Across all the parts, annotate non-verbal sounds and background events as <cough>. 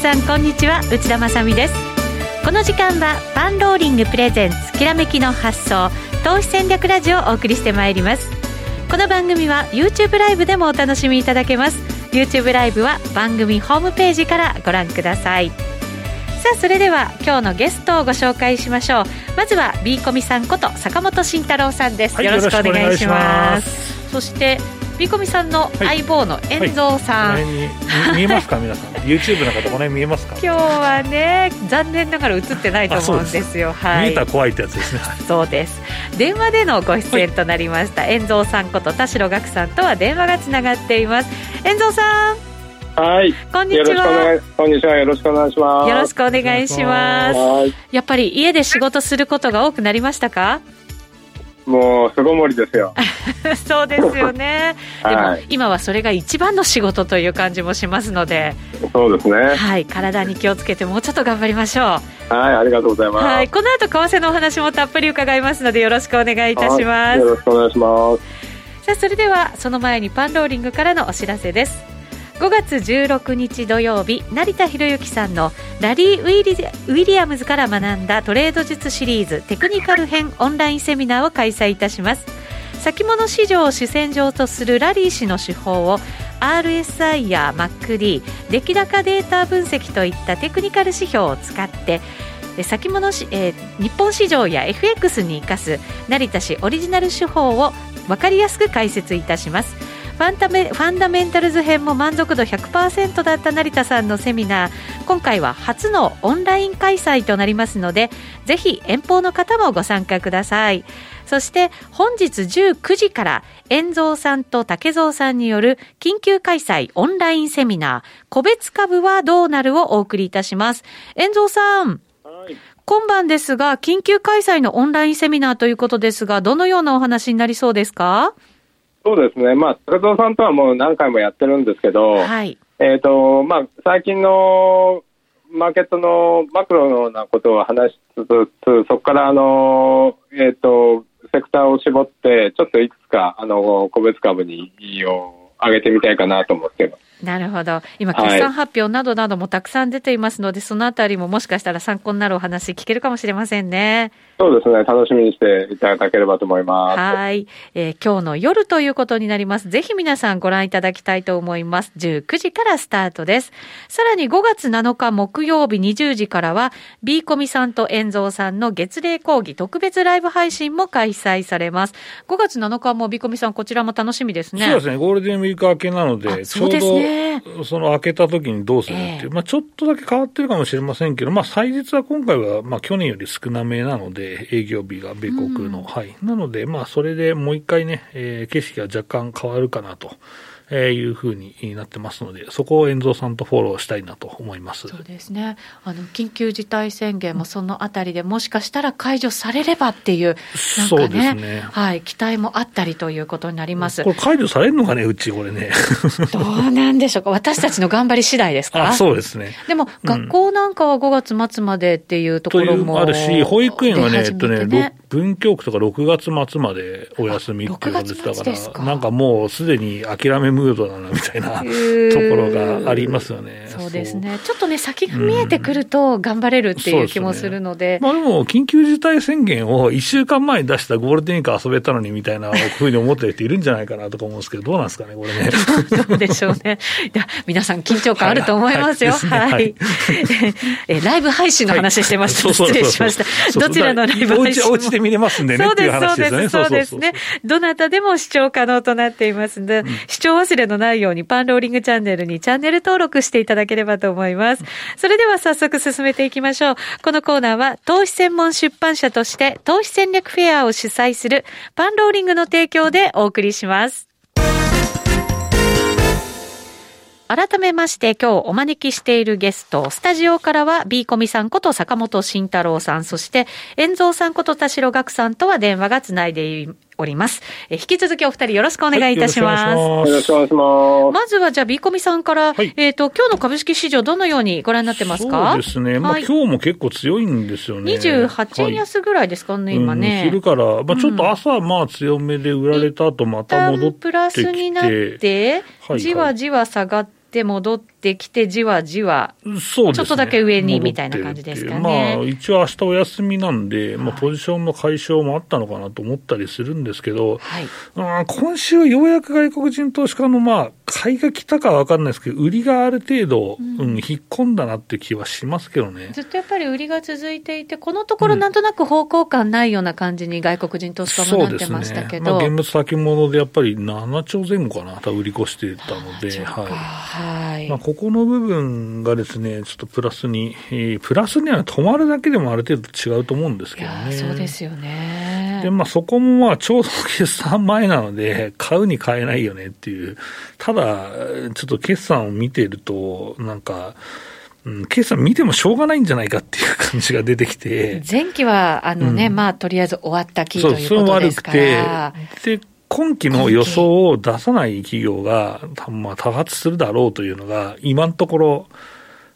さんこんにちは。内田まさです。この時間はパンローリングプレゼンツきらめきの発想投資戦略ラジオをお送りしてまいります。この番組は YouTube ライブでもお楽しみいただけます。YouTube ライブは番組ホームページからご覧ください。さあそれでは今日のゲストをご紹介しましょう。まずは B コミさんこと坂本慎太郎さんです、はい、よろしくお願いします。そしてビコミさんの相棒の遠蔵さん、はいはい、見えますか？皆さん。YouTube の方この辺見えますか？<laughs> 今日はね残念ながら映ってないと思うんですよ。はい、見えたら怖いってやつですね。そうです。電話でのご出演となりました、遠蔵さんこと田代岳さんとは電話がつながっています。遠蔵さん。はい。こんにちは。こんにちは。よろしくお願いします。よろしくお願いします。やっぱり家で仕事することが多くなりましたか？もう巣ごもりですよ。<laughs> そうですよね、<laughs> でも今はそれが一番の仕事という感じもしますので。そうですね。はい体に気をつけてもうちょっと頑張りましょう。はいありがとうございます、はい、この後為替のお話もたっぷり伺いますのでよろしくお願いいたします。よろしくお願いします。さあそれではその前にパンローリングからのお知らせです5月16日土曜日成田博之さんのラリー・ウィリウィリアムズから学んだトレード術シリーズテクニカル編オンラインセミナーを開催いたします。先物市場を主戦場とするラリー氏の手法を RSI や MacD 出来高データ分析といったテクニカル指標を使って先物し、えー、日本市場や FX に生かす成田氏オリジナル手法を分かりやすく解説いたします。ァンタメファンダメンタルズ編も満足度100%だった成田さんのセミナー。今回は初のオンライン開催となりますのでぜひ遠方の方もご参加ください。そして本日19時から遠蔵さんと竹蔵さんによる緊急開催オンラインセミナー個別株はどうなるをお送りいたします。遠蔵さん。今晩ですが、緊急開催のオンラインセミナーということですが、どのようなお話になりそうですか？そうですね、まあ、高蔵さんとはもう何回もやってるんですけど、はい、えーとまあ、最近のマーケットのマクロなことを話しつつ、そこからあの、えーと、セクターを絞って、ちょっといくつかあの個別株にを上げてみたいかなと思っています。なるほど。今、決算発表などなどもたくさん出ていますので、はい、そのあたりももしかしたら参考になるお話聞けるかもしれませんね。そうですね。楽しみにしていただければと思います。はい。えー、今日の夜ということになります。ぜひ皆さんご覧いただきたいと思います。19時からスタートです。さらに5月7日木曜日20時からは、B コミさんと遠蔵さんの月例講義特別ライブ配信も開催されます。5月7日も B コミさん、こちらも楽しみですね。そうですね。ゴールデンウィーク明けなので、ちょうど、その明けた時にどうするっていう、えー、まあちょっとだけ変わってるかもしれませんけど、まあ祭日は今回は、まあ去年より少なめなので、営業日が米国の、うん、はい。なので、まあ、それでもう一回ね、えー、景色が若干変わるかなと。えー、いうふうになってますので、そこを遠蔵さんとフォローしたいなと思います。そうですね。あの緊急事態宣言もそのあたりでもしかしたら解除されればっていう、なんかね、ね。はい、期待もあったりということになります。これ、解除されるのかね、うち、これね。<laughs> どうなんでしょうか、私たちの頑張り次第ですか？そうですね。でも、学校なんかは5月末までっていうところも、あるし、保育園はね、えっとね、文京区とか6月末までお休みっていうことでしたから、なんかもうすでに諦めムードだなみたいなところがありますよね。そうですね。ちょっとね、先が見えてくると頑張れるっていう気もするので。うん、でね、まあでも、緊急事態宣言を1週間前に出したゴールデンウィーク遊べたのにみたいなふうに思ってる人いるんじゃないかなとか思うんですけど、どうなんですかね、これね。<laughs> どうでしょうね。いや、皆さん緊張感あると思いますよ。はい。はい、<laughs> えライブ配信の話してました。失礼しました。どちらのライブ配信お家で見れますんでね。っていう話ですね。そうですね。どなたでも視聴可能となっていますので、うん、視聴忘れのないようにパンローリングチャンネルにチャンネル登録していただければと思います。それでは早速進めていきましょう。このコーナーは投資専門出版社として投資戦略フェアを主催するパンローリングの提供でお送りします。改めまして今日お招きしているゲスト、スタジオからは B コミさんこと坂本慎太郎さん、そして遠蔵さんこと田代岳さんとは電話がつないでおります。え引き続きお二人よろしくお願いいたします。はい、よろしくお願いします。まずはじゃあ B コミさんから、はい、えっ、ー、と、今日の株式市場どのようにご覧になってますか？そうですね。まあ、今日も結構強いんですよね。28円安ぐらいですかね、今ね。昼から、まあちょっと朝まあ強めで売られた後また戻ってきて。プラスになって、じわじわ下がって、って戻ってきて、じわじわ、そう、ね、ちょっとだけ上にみたいな感じですかね。まあ、一応明日お休みなんで、まあ、ポジションの解消もあったのかなと思ったりするんですけど、はい、今週ようやく外国人投資家の、まあ、買いが来たかは分かんないですけど、売りがある程度、うん、うん、引っ込んだなって気はしますけどね。ずっとやっぱり売りが続いていて、このところなんとなく方向感ないような感じに外国人投資家もなってましたけど。ね、まあ、現物先物でやっぱり7兆前後かな、売り越してたので、はい。はい。まあ、ここの部分がですね、ちょっとプラスに、えー、プラスには止まるだけでもある程度違うと思うんですけどね。そうですよね。で、まあ、そこもまあ、ちょうど決算前なので、買うに買えないよねっていう。ただ、ちょっと決算を見てると、なんか、うん、決算見てもしょうがないんじゃないかっていう感じが出てきて。前期は、あのね、うん、まあ、とりあえず終わった期ということですから。そう、それ悪くて。で、今期の予想を出さない企業が、まあ、多発するだろうというのが、今のところ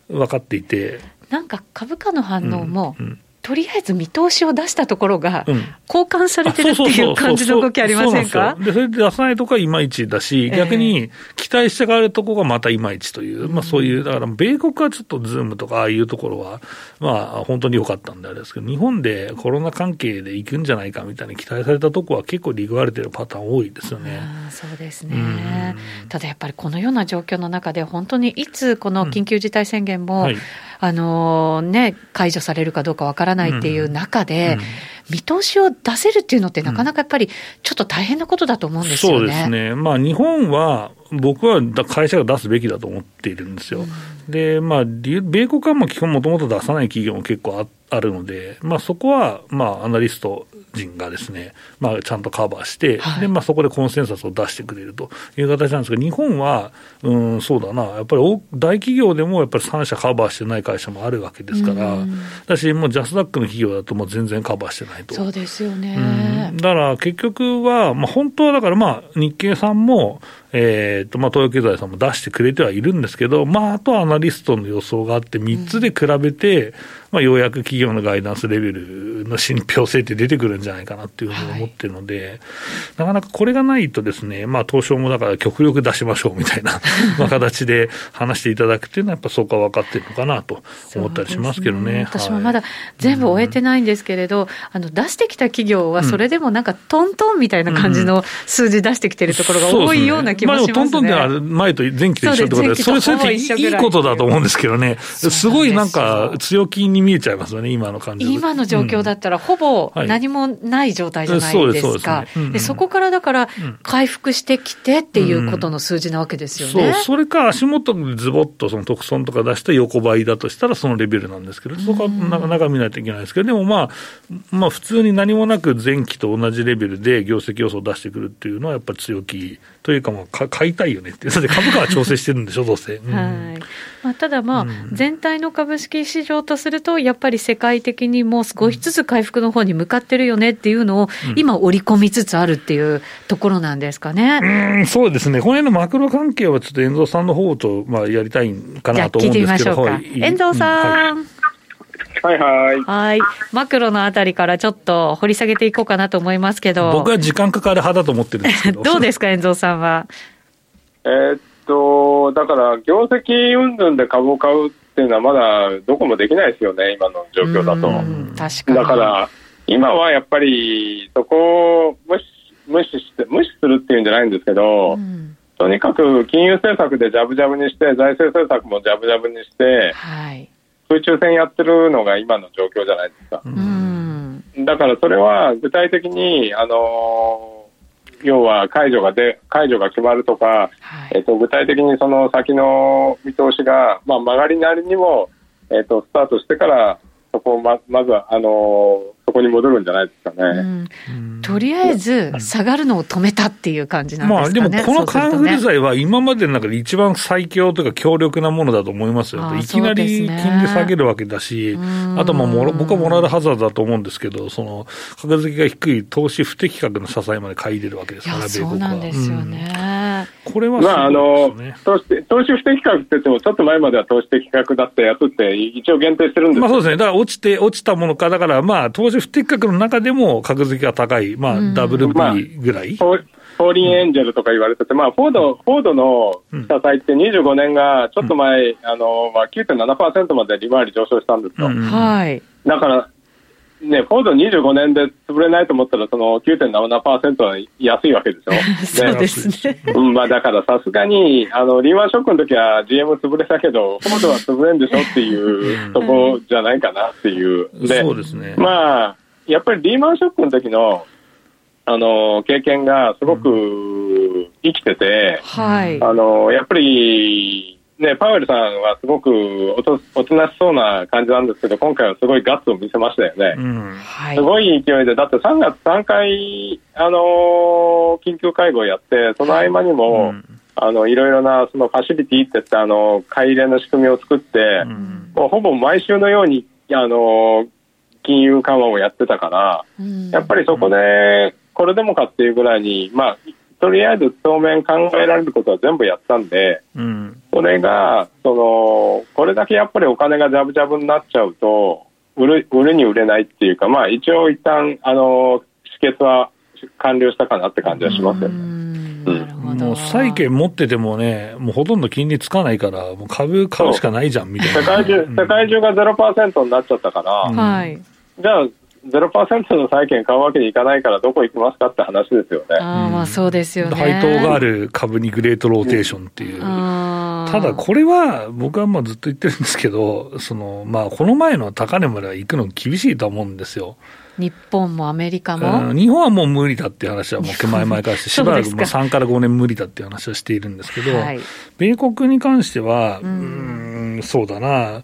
分かっていて。なんか株価の反応も、うんうんとりあえず見通しを出したところが、交換されてるっていう感じの動きありませんか？でそれで出さないとこはいまいちだし、逆に期待してがあるところがまたいまいちという、まあそういう、だから米国はちょっとズームとかああいうところは、まあ本当に良かったんであれですけど、日本でコロナ関係で行くんじゃないかみたいに期待されたところは結構利食われてるパターン多いですよね。そうですね。ただやっぱりこのような状況の中で、本当にいつこの緊急事態宣言も、はいあのね、解除されるかどうかわからないっていう中で、見通しを出せるっていうのって、なかなかやっぱりちょっと大変なことだと思うんですよね。そうですね。まあ、日本は、僕は会社が出すべきだと思っているんですよ。うん、で、まあ、米国はまあ基本もともと出さない企業も結構あるので、まあ、そこは、まあ、アナリスト人がですね、まあ、ちゃんとカバーして、はい、で、まあ、そこでコンセンサスを出してくれるという形なんですが、日本は、うん、そうだな、やっぱり大企業でもやっぱり3社カバーしてない会社もあるわけですから、だし、もうジャスダックの企業だともう全然カバーしてないと。そうですよね。うん、だから結局は、まあ、本当はだからまあ、日経さんも、えーとまあ、東洋経済さんも出してくれてはいるんですけど、まあ、あとはアナリストの予想があって、3つで比べて、うん、まあ、ようやく企業のガイダンスレベルの信憑性って出てくるんじゃないかなっていうふうに思ってるので、はい、なかなかこれがないとですね、まあ、東証もだから極力出しましょうみたいな <laughs> まあ形で話していただくっていうのは、やっぱそこは分かってるのかなと思ったりしますけどね。ね。私もまだ全部終えてないんですけれど、うん、あの出してきた企業は、それでもなんかトントンみたいな感じの数字出してきてるところが多いような気もしますね。まあ、トントンでは前と前期と一緒ってことで、それ、それってい。いことだと思うんですけどね、すごいなんか強気に見えちゃいますよね、今の感じ今の状況だったら、ほぼ何もない状態じゃないですか。でそこからだから、回復してきてっていうことの数字なわけですよね。そう、それか足元でズボッとその特損とか出して横ばいだとしたらそのレベルなんですけど、そこはなかなか見ないといけないですけど、でもまあ、まあ普通に何もなく前期と同じレベルで業績予想を出してくるっていうのはやっぱり強気というか、まあ、買いたいよねって。いう、株価は調整してるんでしょ、どうせ。うん、はいまあ、ただ、まあ、全体の株式市場とすると、やっぱり世界的にも少しずつ回復の方に向かってるよねっていうのを、今、織り込みつつあるっていうところなんですかね。うん、そうですね、この辺のマクロ関係は、ちょっと遠藤さんの方と、まあ、やりたいかなと思うんですけど、はい、遠藤さん。はいはい。はい。マクロのあたりからちょっと掘り下げていこうかなと思いますけど。僕は時間かかる派だと思ってるんですけど。<laughs> どうですか、遠藤さんは？えー、っと、だから、業績云々で株を買うっていうのは、まだどこもできないですよね、今の状況だと。確かに。だから、今はやっぱり、そこを無視無視して、無視するっていうんじゃないんですけど、とにかく金融政策でジャブジャブにして、財政政策もジャブジャブにして、はい、空中戦やってるのが今の状況じゃないですか。だからそれは具体的に、あの要は解除がで解除が決まるとか、はい、えっと、具体的にその先の見通しが、まあ、曲がりなりにも、えっと、スタートしてからそこをままずはあのそこに戻るんじゃないですかね、うん、とりあえず下がるのを止めたっていう感じなんですかね、まあ、でもこのカンフル剤は今までの中で一番最強というか強力なものだと思いますよ、いきなり金利下げるわけだし、あとまあ僕はモラルハザードだと思うんですけど、その格付けが低い投資不適格の支えまで買い入れるわけです。から、そうなんですよね。うん、これは、ね、まああの投資投資不適格って言っても、ちょっと前までは投資適格だったやつって、一応限定してるんですまあそうですね、だから落ちて、落ちたものか、だからまあ、投資不適格の中でも格付けが高い、まあ、WB ぐらい、まあ、フォーリンエンジェルとか言われてて、まあ、フォード、フォードの社債って25年がちょっと前、うん、あの、まあ、9.7%まで利回り上昇したんですよ。はい。だから、ね、フォード25年で潰れないと思ったら、その9.77%は安いわけでしょ？<laughs> そうですね。うん、まあだからさすがに、あの、リーマンショックの時は GM 潰れたけど、フォードは潰れんでしょっていうとこじゃないかなっていう。で、そうですね。まあ、やっぱりリーマンショックの時の、あの、経験がすごく生きてて、はい。あの、やっぱり、ね、パウエルさんはすごくおとおとなしそうな感じなんですけど、今回はすごいガッツを見せましたよね。うん、すごい勢いで、だって3月3回、あのー、緊急会合やって、その合間にも、はい。うん、あの、いろいろな、そのファシリティって言って、あの、買い入れの仕組みを作って、うん、もうほぼ毎週のように、あの、金融緩和をやってたから、うん、やっぱりそこで、これでもかっていうぐらいに、まあ、とりあえず当面考えられることは全部やったんで、うん、それがその、これだけやっぱりお金がじゃぶじゃぶになっちゃうと、売る売るに売れないっていうか、まあ、一応、一旦あの止血は完了したかなって感じはしますよね。もう債券持っててもね、もうほとんど金利つかないから、もう株買うしかないじゃんみたいな。世界中、世界中が0%になっちゃったから、はい、じゃあ、0%の債券買うわけにいかないから、どこ行きますかって話ですよね。あまあそうですよね。配当がある株にグレートローテーションっていう。ただこれは、僕はまあずっと言ってるんですけど、そのまあ、この前の高値までは行くの厳しいと思うんですよ。日本もアメリカも、日本はもう無理だっていう話はもう <laughs> 手前前からして、しばらく3から5年無理だっていう話はしているんですけど、はい、米国に関しては、うん、うんそうだな、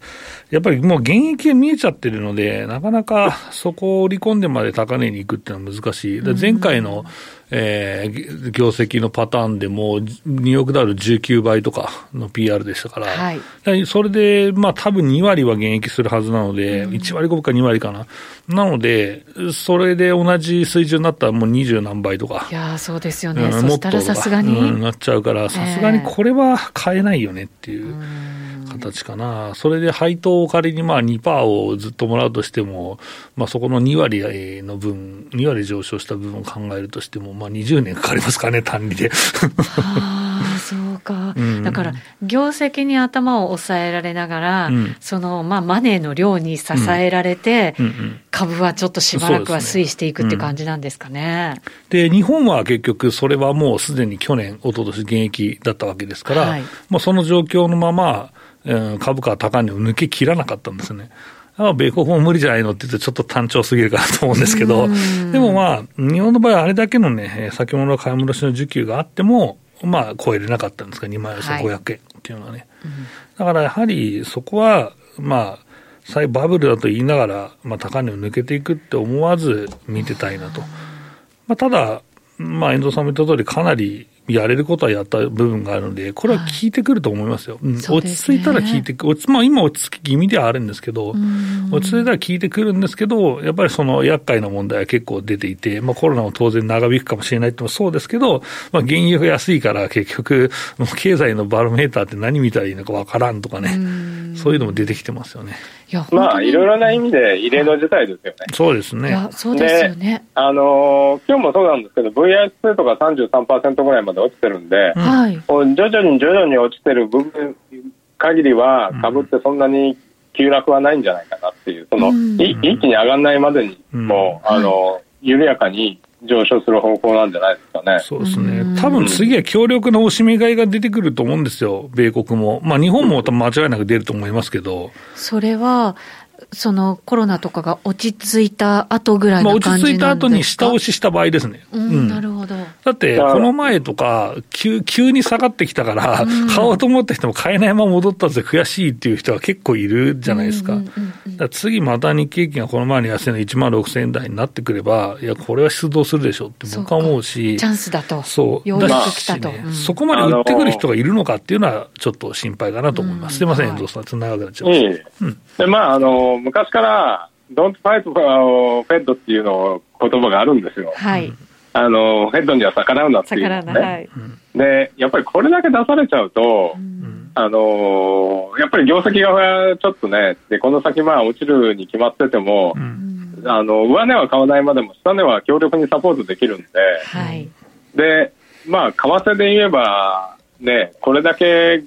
やっぱりもう現役が見えちゃってるので、なかなかそこを織り込んでまで高値に行くっていうのは難しい。前回の、えー、業績のパターンでも、ニューヨークダウ19倍とかの PR でしたから、はい、それで、まあ多分2割は減益するはずなので、うん、1割5分か2割かな。なので、それで同じ水準になったらもう20何倍とか。いやそうですよね。うん、そしたらさすがに、うん。なっちゃうから、さすがにこれは買えないよねっていう。形かな、それで配当を仮にまあ2%をずっともらうとしても、まあ、そこの2割の分、2割上昇した部分を考えるとしても、まあ、20年かかりますかね、単利で。あそうか、うん、だから業績に頭を抑えられながら、うん、そのまあマネーの量に支えられて、うん、株はちょっとしばらくは推移していくって感じなんですかね。で、日本は結局、それはもうすでに去年、一昨年現役だったわけですから、はい、まあ、その状況のまま、株価は高値を抜けきらなかったんですね。米国も無理じゃないのって言って、ちょっと単調すぎるかなと思うんですけど、でもまあ、日本の場合はあれだけのね、先物買い戻しの需給があっても、まあ、超えれなかったんですが、2万4500円っていうのはね。はいだからやはり、そこは、まあ、再バブルだと言いながら、まあ、高値を抜けていくって思わず見てたいなと。まあ、ただ、まあ、遠藤さんも言った通り、かなりやれることはやった部分があるので、これは効いてくると思いますよ。はい、落ち着いたら効いてくる、まあ、今落ち着き気味ではあるんですけど、落ち着いたら効いてくるんですけど、やっぱりその厄介な問題は結構出ていて、まあ、コロナも当然長引くかもしれないってもそうですけど、まあ、原油が安いから結局、経済のバロメーターって何見たらいいのかわからんとかね、そういうのも出てきてますよね。まあ、いろいろな意味で異例の事態ですよね。そうですね。そうですよね。あのー、今日もそうなんですけど、VIX とか33%ぐらいまで落ちてるんで、はい、徐々に徐々に落ちてる部分限りは、株ってそんなに急落はないんじゃないかなっていう、その、うん、一気に上がらないまでにも、うん、あの、緩やかに上昇する方向なんじゃないですかね。そうですね。多分次は強力なおしめ買いが出てくると思うんですよ、米国も。まあ日本も間違いなく出ると思いますけど。それは、そのコロナとかが落ち着いた後ぐらいの感じなんですか、まあ、落ち着いた後に下押しした場合ですね。うん、うん、なるほど。だって、この前とか、急、急に下がってきたから、買おうと思った人も買えないまま戻ったぜ、悔しいっていう人は結構いるじゃないですか。か次また日経平均がこの前の安いの1万6000円台になってくれば、いや、これは出動するでしょって僕は思うし。チャンスだと。そう。ようやく来たと、ねうん、そこまで売ってくる人がいるのかっていうのは、ちょっと心配かなと思います。すみません、遠藤さん、つながっちゃいました。うん。で、まあ、あの、昔から、Don't fight for Fed っていうの言葉があるんですよ。はい。あの、フェッドには逆らうなっていう、ね、はい。で、やっぱりこれだけ出されちゃうと、うん、あの、やっぱり業績がちょっとね、で、この先まあ落ちるに決まってても、うん、あの、上値は買わないまでも下値は強力にサポートできるんで、はい。で、まあ、為替で言えば、ね、これだけ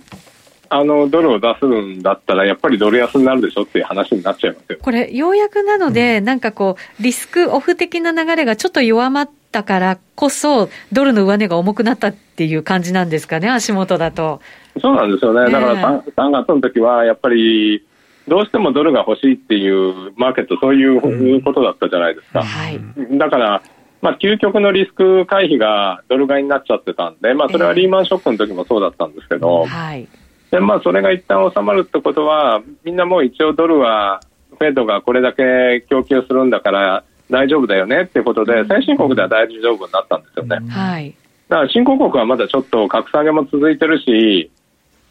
あのドルを出すんだったら、やっぱりドル安になるでしょっていう話になっちゃいますよ。これ、ようやくなので、うん、なんかこう、リスクオフ的な流れがちょっと弱まったからこそ、ドルの上値が重くなったっていう感じなんですかね、足元だと。そうなんですよね、だから 3,、えー、3月の時はやっぱり、どうしてもドルが欲しいっていうマーケット、そういうことだったじゃないですか。うん。はい、だからまあ、究極のリスク回避がドル買いになっちゃってたんで、まあ、それはリーマンショックの時もそうだったんですけど、えーはい、でまあ、それが一旦収まるってことは、みんなもう一応ドルは、フェードがこれだけ供給するんだから大丈夫だよねっていうことで、先進国では大丈夫になったんですよね。はい、だから新興国はまだちょっと格下げも続いてるし、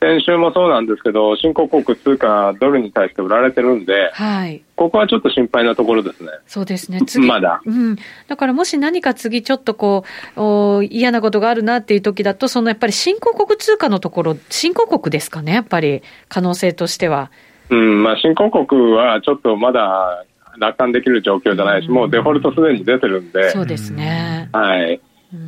先週もそうなんですけど、新興国通貨ドルに対して売られてるんで、はい、ここはちょっと心配なところですね。そうですね。次。まだ。うん。だからもし何か次ちょっとこう、お嫌なことがあるなっていう時だと、そのやっぱり新興国通貨のところ、新興国ですかね、やっぱり可能性としては。うん、まあ新興国はちょっとまだ楽観できる状況じゃないし、うん、もうデフォルトすでに出てるんで。そうですね。はい。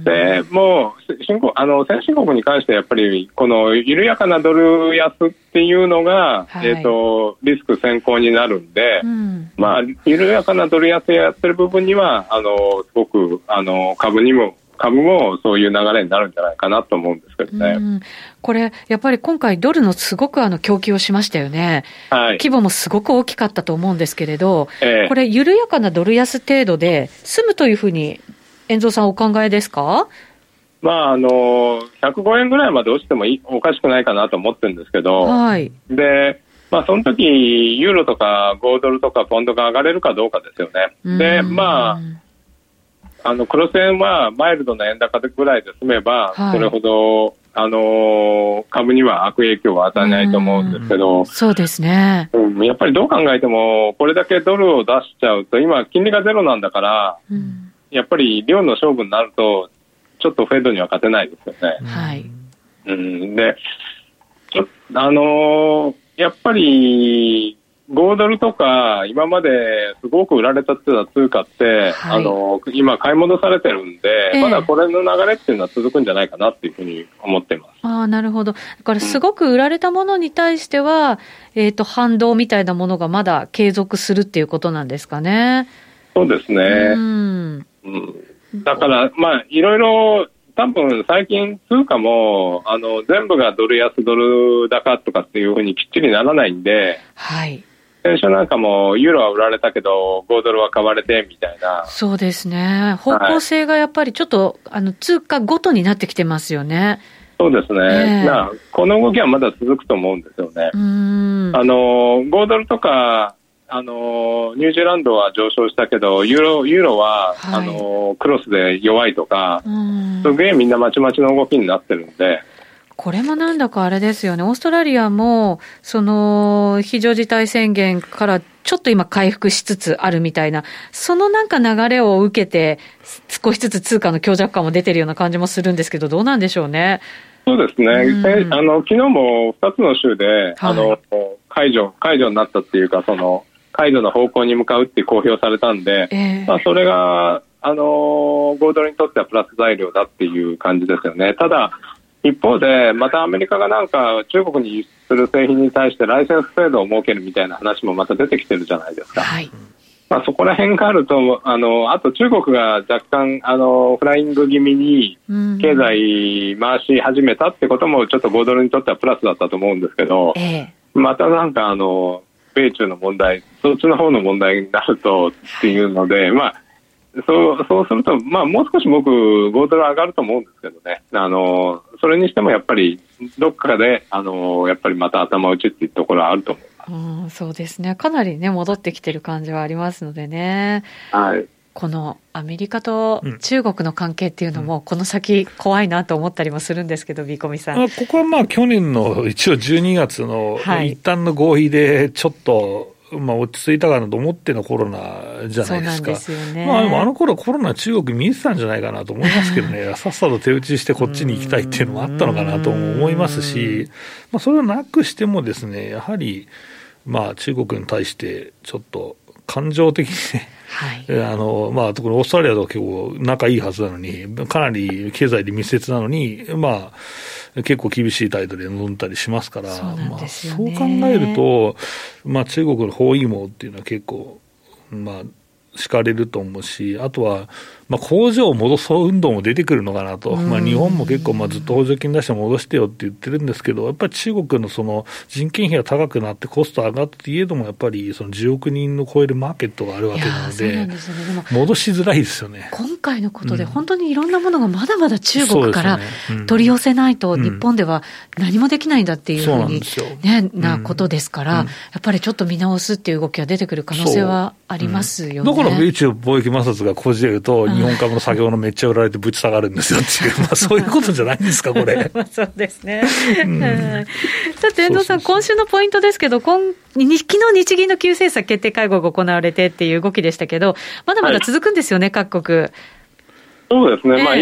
でもう新あの先進国に関してやっぱりこの緩やかなドル安っていうのが、はい、えーと、リスク先行になるんで、うん、まあ、緩やかなドル安やってる部分にはあのすごくあの株にも株もそういう流れになるんじゃないかなと思うんですけどね。うん、これ、やっぱり今回、ドルのすごくあの供給をしましたよね、はい、規模もすごく大きかったと思うんですけれど、えー、これ、緩やかなドル安程度で済むというふうに遠藤さん、お考えですか？まあ、あの105円ぐらいまで落ちてもいおかしくないかなと思ってるんですけど、はい、でまあ、その時ユーロとか5ドルとかポンドが上がれるかどうかですよね。で、まあ、あの黒線はマイルドな円高ぐらいで済めば、それほど、あの株には悪影響は与えないと思うんですけど、そうですね、うん、やっぱりどう考えても、これだけドルを出しちゃうと、今、金利がゼロなんだから、うんやっぱり量の勝負になると、ちょっとフェードには勝てないですよね。はい。うん、で、ちょあのー、やっぱり、5ドルとか、今まですごく売られたってた通貨って、はい、あのー、今買い戻されてるんで、えー、まだこれの流れっていうのは続くんじゃないかなっていうふうに思ってます。ああ、なるほど。だからすごく売られたものに対しては、うん、えっ、と、反動みたいなものがまだ継続するっていうことなんですかね。そうですね。うん。うん、だから、まあ、いろいろ、多分最近、通貨もあの全部がドル安、ドル高とかっていうふうにきっちりならないんで、はい、先週なんかも、ユーロは売られたけど、5ドルは買われてみたいな。そうですね、方向性がやっぱりちょっと、はい、あの通貨ごとになってきてますよね。そうですね、えー、この動きはまだ続くと思うんですよね。あの5ドルとかあのニュージーランドは上昇したけど、ユーロユーロは、はい、あのクロスで弱いとか、すげえみんなまちまちの動きになってるんで。これもなんだかあれですよね、オーストラリアも、その非常事態宣言からちょっと今、回復しつつあるみたいな、そのなんか流れを受けて、少しずつ通貨の強弱感も出てるような感じもするんですけど、どうなんでしょうね。そうですね、うん、あの昨日も2つの州で、はい、あの解除解除になったっていうか、その解除の方向に向かうって公表されたんで、えー、まあ、それが、あのー、ゴールドにとってはプラス材料だっていう感じですよね。ただ、一方で、またアメリカがなんか中国に輸出する製品に対してライセンス制度を設けるみたいな話もまた出てきてるじゃないですか。はい。まあ、そこら辺があると、あのあと中国が若干あのフライング気味に経済回し始めたってこともちょっと5ドルにとってはプラスだったと思うんですけど、えー、またなんかあの米中の問題、そっちの方の問題になるとっていうので、まあ、そうそうすると、まあ、もう少し僕、5ドル上がると思うんですけどね、あのそれにしてもやっぱり、どっかであのやっぱりまた頭打ちっていうところはあると思います。うん、そうですね。かなりね、戻ってきてる感じはありますのでね。はい。このアメリカと中国の関係っていうのも、この先、怖いなと思ったりもするんですけど、ビーコミさん。ここはまあ、去年の一応12月の一旦の合意で、ちょっと、まあ、落ち着いたかなと思ってのコロナじゃないですか。ですよね。まあ、でもあの頃コロナ中国見えてたんじゃないかなと思いますけどね、<laughs> さっさと手打ちしてこっちに行きたいっていうのもあったのかなと思いますし、まあ、それをなくしてもですね、やはり、まあ、中国に対してちょっと感情的にね、はい、あの、まあ、特にオーストラリアと結構仲いいはずなのに、かなり経済で密接なのに、まあ、結構厳しい態度で臨んだりしますから、そう、ね、まあ、そう考えると、まあ、中国の包囲網っていうのは結構、まあ、敷かれると思うし、あとは、まあ、工場を戻そう運動も出てくるのかなと、まあ、日本も結構まあずっと補助金出して戻してよって言ってるんですけど、やっぱり中国のその人件費が高くなって、コスト上がっていえども、やっぱりその10億人の超えるマーケットがあるわけなので、戻しづらいですよね。今回のことで、本当にいろんなものがまだまだ中国から取り寄せないと、日本では何もできないんだっていうふうに、ね、なことですから、やっぱりちょっと見直すっていう動きが出てくる可能性はありますよね。だから米中貿易摩擦がこじれると、日本株の作業のめっちゃ売られてぶち下がるんですよっていう、<laughs> まあそういうことじゃないんですか、これ。ま <laughs> あそうですね。うん、さて、遠藤さん、今週のポイントですけど、今昨日日銀の急政策決定会合が行われてっていう動きでしたけど、まだまだ続くんですよね、はい、各国。そうですね、えー、まあ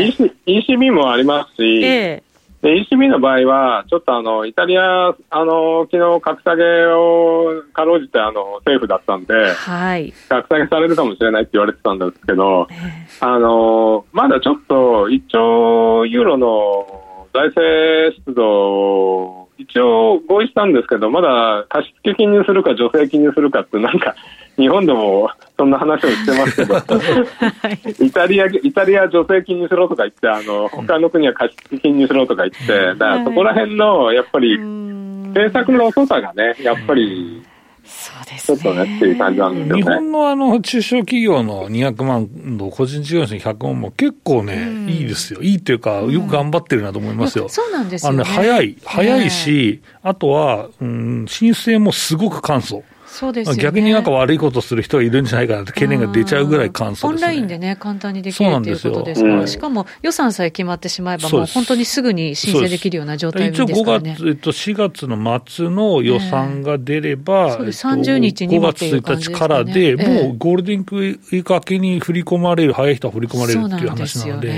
ECB もありますし、えーで ECB の場合は、ちょっとあのイタリア、あの昨日格下げをかろうじてあの政府だったんで、はい、格下げされるかもしれないって言われてたんですけど、えー、あのまだちょっと1兆ユーロの財政出動一応合意したんですけど、まだ貸付金にするか助成金にするかって、なんか、日本でもそんな話をしてますけど、イタリア、イタリア助成金にしろとか言って、あの、他の国は貸付金にしろとか言って、だからそこら辺の、やっぱり、政策の遅さがね、やっぱり、そうですね。ちょっとねっていう感じなんですよね。日本のあの、中小企業の200万の個人事業主100万も結構ね、いいですよ。いいっていうか、よく頑張ってるなと思いますよ。そうなんですよ、ね。あの、早い。早いし、あとは、うん、申請もすごく簡素。そうです、ね、逆になんか悪いことする人がいるんじゃないかなって懸念が出ちゃうぐらい簡素です、ね、オンラインでね、簡単にできるということですから、しかも予算さえ決まってしまえば、もう本当にすぐに申請できるような状態ですからね。一応5月、えっと、4月の末の予算が出れば、そうです。30日にも5月1日からで、もうゴールデンウィーク明けに振り込まれる、早い人は振り込まれるっていう話なので。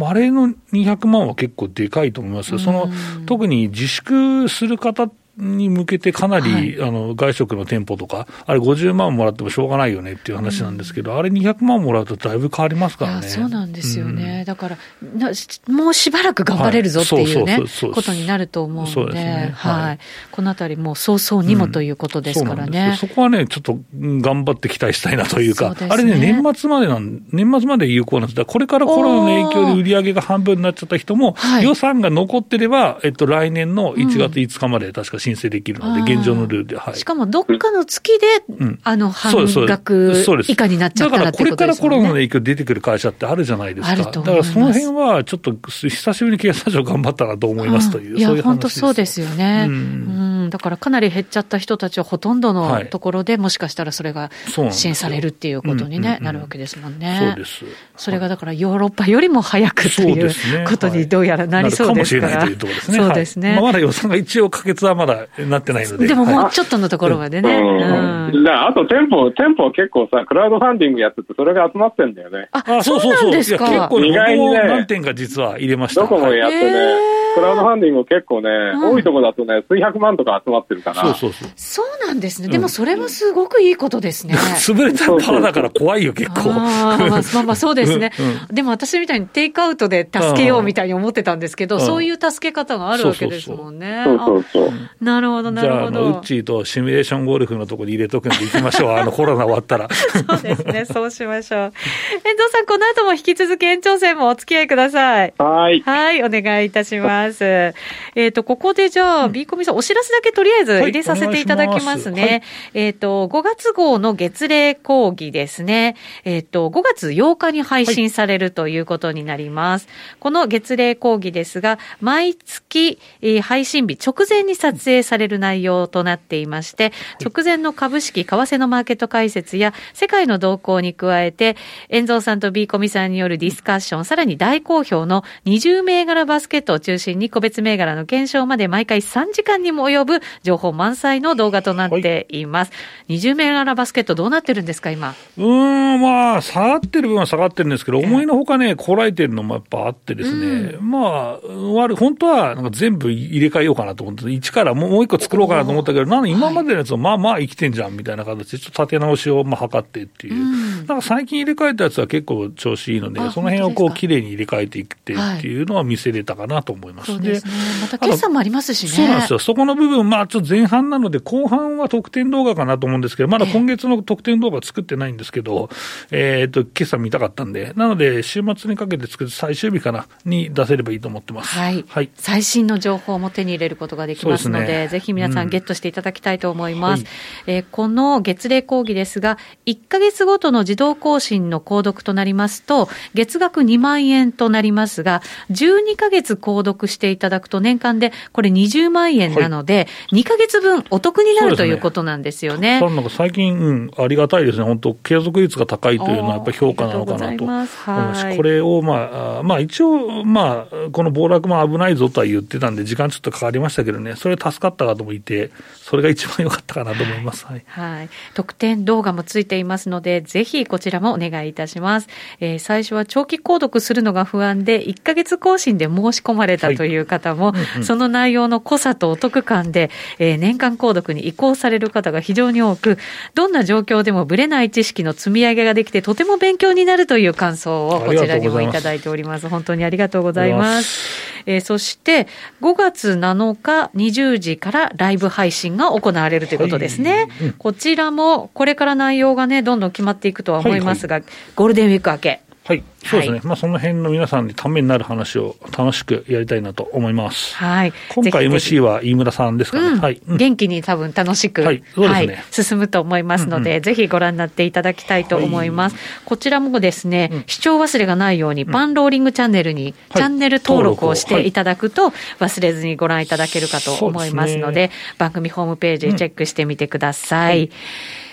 あれの200万は結構でかいと思いますよ。その、特に自粛する方に向けてかなり、はい、あの外食の店舗とか、あれ50万もらってもしょうがないよねっていう話なんですけど、うん、あれ200万もらうとだいぶ変わりますからね。そうなんですよね。うん、だからな、もうしばらく頑張れるぞっていうね、ことになると思うので、ね、はい、このあたりも早々にもということですからね。うん、そこはね、ちょっと頑張って期待したいなというか、うね、あれね、年末までなん、年末まで有効なんです。これからコロナの影響で売り上げが半分になっちゃった人も、予算が残ってれば、えっと、来年の1月5日まで確か申請できるので、現状のルールで、はい、しかもどっかの月で、うん、あの半額以下になっちゃったらってことです、ね、だからこれからコロナの影響出てくる会社ってあるじゃないですか、だからその辺はちょっと久しぶりに経産省頑張ったなと思いますという、いや、本当そうですよね、うん、うん、だからかなり減っちゃった人たちはほとんどのところで、もしかしたらそれが支援されるっていうことに、ね、なるわけですもんね。そうです。それがだからヨーロッパよりも早くということにどうやらなりそうですから、そうですね、まあ、まだ予算が一応可決はまだなってないので。でももうちょっとのところまでね。うん、あと店舗、店舗結構さ、クラウドファンディングやってて、それが集まってんだよね。あ、そうそうそう。結構意外にね、何点か実は入れました。どこもやってね。クラウドファンディング結構ね、多いとこだとね、数百万とか集まってるから。そうそうそう。そうなんですね。でもそれはすごくいいことですね。<laughs> 潰れたパーだから怖いよ、結構。あまあまあそうですね。でも私みたいにテイクアウトで助けようみたいに思ってたんですけど、そういう助け方があるわけですもんね。そうそうそう。なるほど、なるほど。ウッチーとシミュレーションゴルフのところに入れとくんで行きましょう。<laughs> あのコロナ終わったら。そうですね。そうしましょう。遠藤さん、この後も引き続き延長戦もお付き合いください。はい。はい、お願いいたします。えっ、ー、と、ここでじゃあ、ビーコミさん、お知らせだけとりあえず入れさせていただきますね。はい、えっ、ー、と、5月号の月例講義ですね。えっ、ー、と、5月8日に配信されるということになります。はい、この月例講義ですが、毎月、えー、配信日直前に撮影される内容となっていまして、直前の株式、為替のマーケット解説や、世界の動向に加えて、遠蔵さんとビーコミさんによるディスカッション、さらに大好評の20銘柄バスケットを中心に個別銘柄の検証まで毎回3時間にも及ぶ情報満載の動画となっています。はい、20銘柄バスケットどうなってるんですか、今？うん、まあ、下がってる分は下がってるんですけど、思いのほかね、こらえてるのもやっぱあってですね、うん、まあ、悪本当はなんか全部入れ替えようかなと思って、一からもう一個作ろうかなと思ったけど、なん今までのやつをまあまあ生きてんじゃんみたいな形で、ちょっと立て直しをまあ測ってっていう。うん、なんか最近入れ替えたやつは結構調子いいので、その辺をこう、綺麗に入れ替えていってっていうのは見せれたかなと思います。そうですね。また決算もありますしね。そうなんですよ。そこの部分、まあちょっと前半なので、後半は特典動画かなと思うんですけど、まだ今月の特典動画作ってないんですけど、えっ、と、決算見たかったんで、なので、週末にかけて作る最終日かな、に出せればいいと思ってます。はい。はい、最新の情報も手に入れることができますので、でね、ぜひ皆さんゲットしていただきたいと思います。うんはい、えー、この月例講義ですが、1か月ごとの自動更新の購読となりますと、月額2万円となりますが、12か月購読していただくと年間でこれ20万円なので、はい、2か月分お得になるということなんですよね。なんか最近、うん、ありがたいですね。本当継続率が高いというのはやっぱり評価なのかなと思います。これをまあ、まあ一応、まあ、この暴落も危ないぞとは言ってたんで、時間ちょっとかかりましたけどね、それ助かった方もいて、それが一番良かったかなと思います。はい。はい、特典動画もついていますので、ぜひこちらもお願いいたします。えー、最初は長期購読するのが不安で、1か月更新で申し込まれたという方も、はいうんうん、その内容の濃さとお得感で、えー、年間購読に移行される方が非常に多く、どんな状況でもぶれない知識の積み上げができて、とても勉強になるという感想をこちらにもいただいております。本当にありがとうございます。えー、そして5月7日20時からライブ配信が行われるということですね。はいうん、こちらもこれから内容がね、どんどん決まっていくとは思いますが、はいはい、ゴールデンウィーク明け。はい。そうですね。はい、まあ、その辺の皆さんにためになる話を楽しくやりたいなと思います。はい。今回 MC は飯村さんですかね。うん、はい、うん、元気に多分楽しく、はい、ね、はい、進むと思いますので、うんうん、ぜひご覧になっていただきたいと思います。はい、こちらもですね、うん、視聴忘れがないように、パンローリングチャンネルに、チャンネル登録をしてい。ただくと、忘れずにご覧いただけるかと思いますので、でね、番組ホームページチェックしてみてください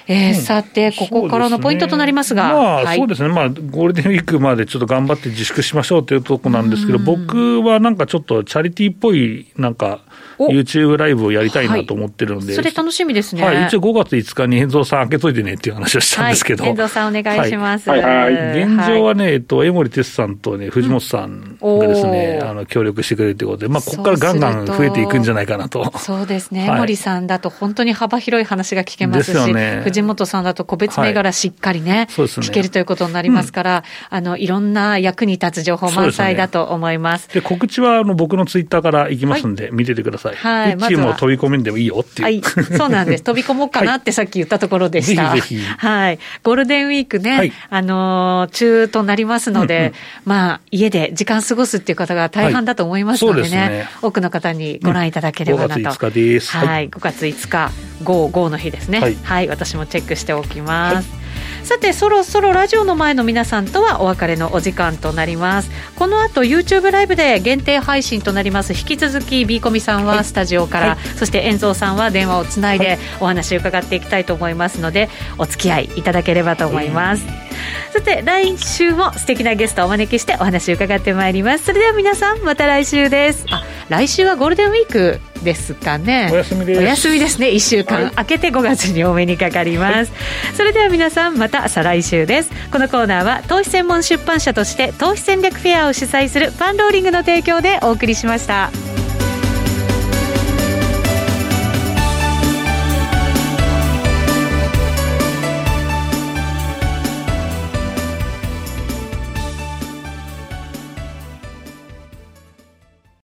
えー、さて、ここからのポイントとなりますが、まあ、そうですね、まあ、ゴールデンウィークまでちょっと頑張って自粛しましょうというところなんですけど、僕はなんかちょっとチャリティーっぽい、なんか、YouTube ライブをやりたいなと思ってるんで、はい、それ楽しみですね。はい、一応5月5日に遠蔵さん開けといてねっていう話をしたんですけど。はい、遠蔵さんお願いします。はい、はい、現状はね、えっと、江森哲さんとね、藤本さんがですね、うん、あの、協力してくれるということで、まあ、ここからガンガン増えていくんじゃないかなと。そうですね。江森さんだと本当に幅広い話が聞けますし、ね、藤本さんだと個別銘柄しっかりね、そうですね聞けるということになりますから、うん、あの、いろんな役に立つ情報満載だと思います。で、告知は、あの、僕のツイッターからいきますんで、見ててください。はい。まずも飛び込めんでもいいよっていう。はい、そうなんです。<laughs> 飛び込もうかなってさっき言ったところでした。はい、ぜひぜひはい。ゴールデンウィークね、はい、あのー、中となりますので、うんうん、まあ、家で時間過ごすっていう方が大半だと思いますのでね、はいでね多くの方にご覧いただければなと。うん、5月5日です。はい。5月5日、5、5の日ですね。はい、はい、私もチェックしておきます。さてそろそろラジオの前の皆さんとはお別れのお時間となります。この後 YouTube ライブで限定配信となります。引き続き B コミさんはスタジオから、はい、そして遠蔵さんは電話をつないでお話を伺っていきたいと思いますのでお付き合いいただければと思います、さて来週も素敵なゲストをお招きしてお話を伺ってまいります。それでは皆さんまた来週です。あ来週はゴールデンウィークですかね。お休みです。お休みですね。1週間、はい、明けて5月にお目にかかります、はい、それでは皆さんまた再来週です。このコーナーは投資専門出版社として投資戦略フェアを主催するパンローリングの提供でお送りしました